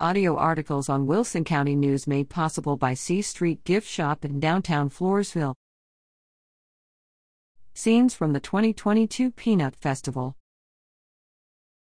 Audio articles on Wilson County News made possible by C Street Gift Shop in downtown Floresville. Scenes from the 2022 Peanut Festival.